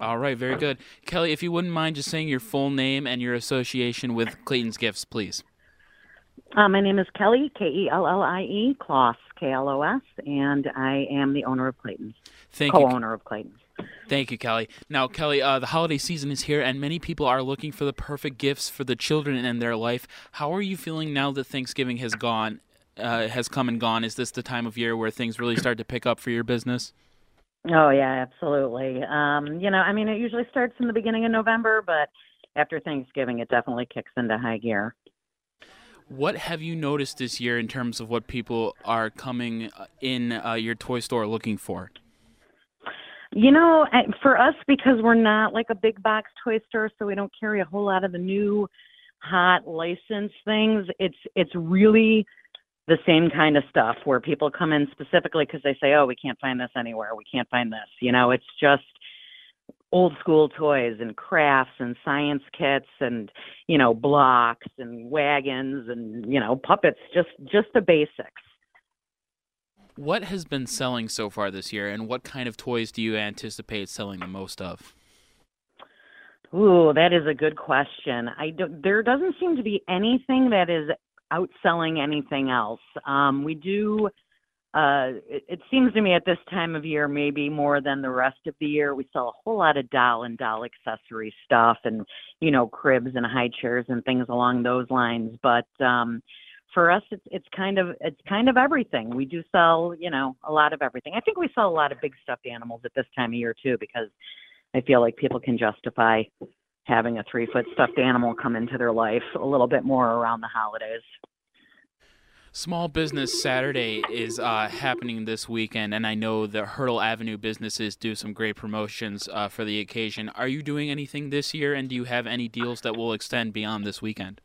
All right, very good. Kellie, if you wouldn't mind just saying your full name and your association with Clayton's Gifts, please. Uh, my name is Kellie, K E L L I E, Klos, K L O S, and I am the owner of Clayton's. Thank co you. owner of Clayton's. Thank you, Kellie. Now, Kellie, uh, the holiday season is here, and many people are looking for the perfect gifts for the children in their life. How are you feeling now that Thanksgiving has gone, uh, has come and gone? Is this the time of year where things really start to pick up for your business? Oh yeah, absolutely. Um, you know, I mean, it usually starts in the beginning of November, but after Thanksgiving, it definitely kicks into high gear. What have you noticed this year in terms of what people are coming uh, in uh, your toy store looking for? You know, for us, because we're not like a big box toy store, so we don't carry a whole lot of the new hot licensed things. It's it's really the same kind of stuff where people come in specifically because they say, "Oh, we can't find this anywhere. We can't find this." You know, it's just old school toys and crafts and science kits and you know blocks and wagons and you know puppets just just the basics what has been selling so far this year and what kind of toys do you anticipate selling the most of Ooh, that is a good question. I don't. there doesn't seem to be anything that is outselling anything else. Um, we do. Uh, it, it seems to me at this time of year, maybe more than the rest of the year, we sell a whole lot of doll and doll accessory stuff, and you know, cribs and high chairs and things along those lines. But um, for us, it's it's kind of it's kind of everything. We do sell, you know, a lot of everything. I think we sell a lot of big stuffed animals at this time of year too, because I feel like people can justify having a three foot stuffed animal come into their life a little bit more around the holidays. Small Business Saturday is uh, happening this weekend, and I know the Hertel Avenue businesses do some great promotions uh, for the occasion. Are you doing anything this year, and do you have any deals that will extend beyond this weekend?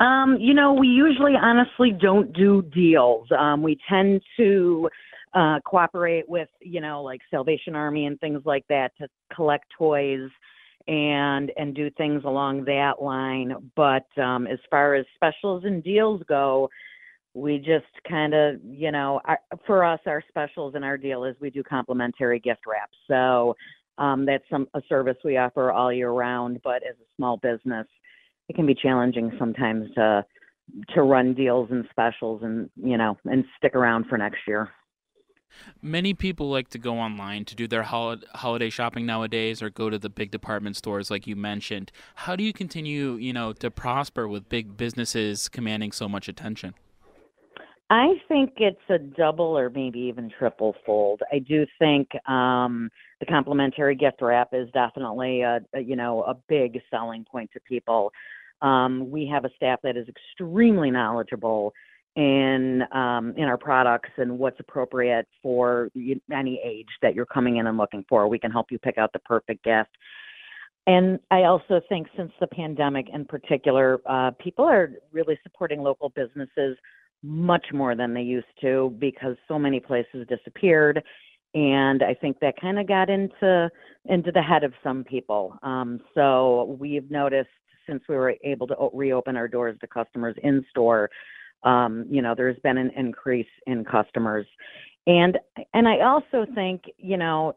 Um, you know, we usually honestly don't do deals. Um, we tend to uh, cooperate with, you know, like Salvation Army and things like that to collect toys and and do things along that line. But um, as far as specials and deals go, we just kind of, you know, our, for us, our specials and our deal is we do complimentary gift wraps. So um, that's some a service we offer all year round. But as a small business, it can be challenging sometimes to to run deals and specials and you know and stick around for next year. Many people like to go online to do their hol- holiday shopping nowadays or go to the big department stores like you mentioned. How do you continue, you know, to prosper with big businesses commanding so much attention? I think it's a double or maybe even triple fold. I do think um, the complimentary gift wrap is definitely a, a you know a big selling point to people. Um, we have a staff that is extremely knowledgeable in um, in our products and what's appropriate for any age that you're coming in and looking for. We can help you pick out the perfect gift. And I also think since the pandemic in particular, uh, people are really supporting local businesses much more than they used to because so many places disappeared. And I think that kind of got into into the head of some people. Um, so we've noticed since we were able to reopen our doors to customers in store um, you know, there's been an increase in customers. And and I also think, you know,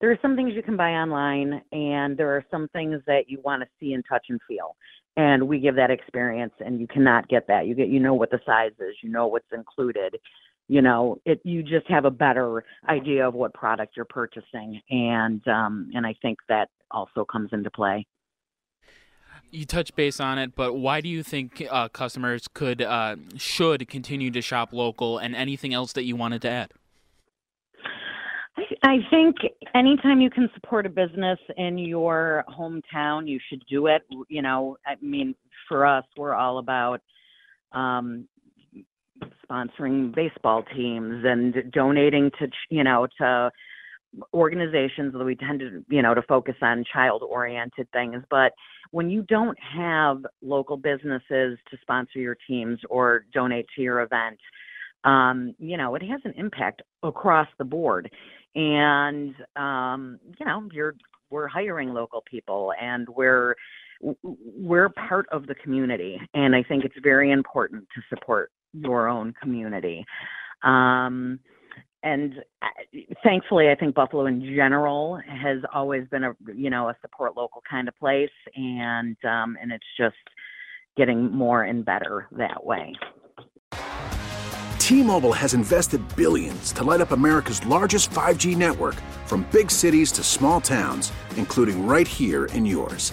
there are some things you can buy online and there are some things that you want to see and touch and feel. And we give that experience and you cannot get that. You get you know what the size is, you know what's included. you know, it you just have a better idea of what product you're purchasing, and um, and I think that also comes into play. You touch base on it, but why do you think uh, customers could uh, should continue to shop local, and anything else that you wanted to add? I think anytime you can support a business in your hometown, you should do it. You know, I mean, for us, we're all about um, sponsoring baseball teams and donating to, you know, to organizations that we tend to, you know, to focus on child-oriented things. But when you don't have local businesses to sponsor your teams or donate to your event, um, you know, it has an impact across the board and um, you know you're we're hiring local people and we're we're part of the community and i think it's very important to support your own community um, and uh, thankfully i think buffalo in general has always been a you know a support local kind of place and um, and it's just getting more and better that way T-Mobile has invested billions to light up America's largest 5G network from big cities to small towns, including right here in yours.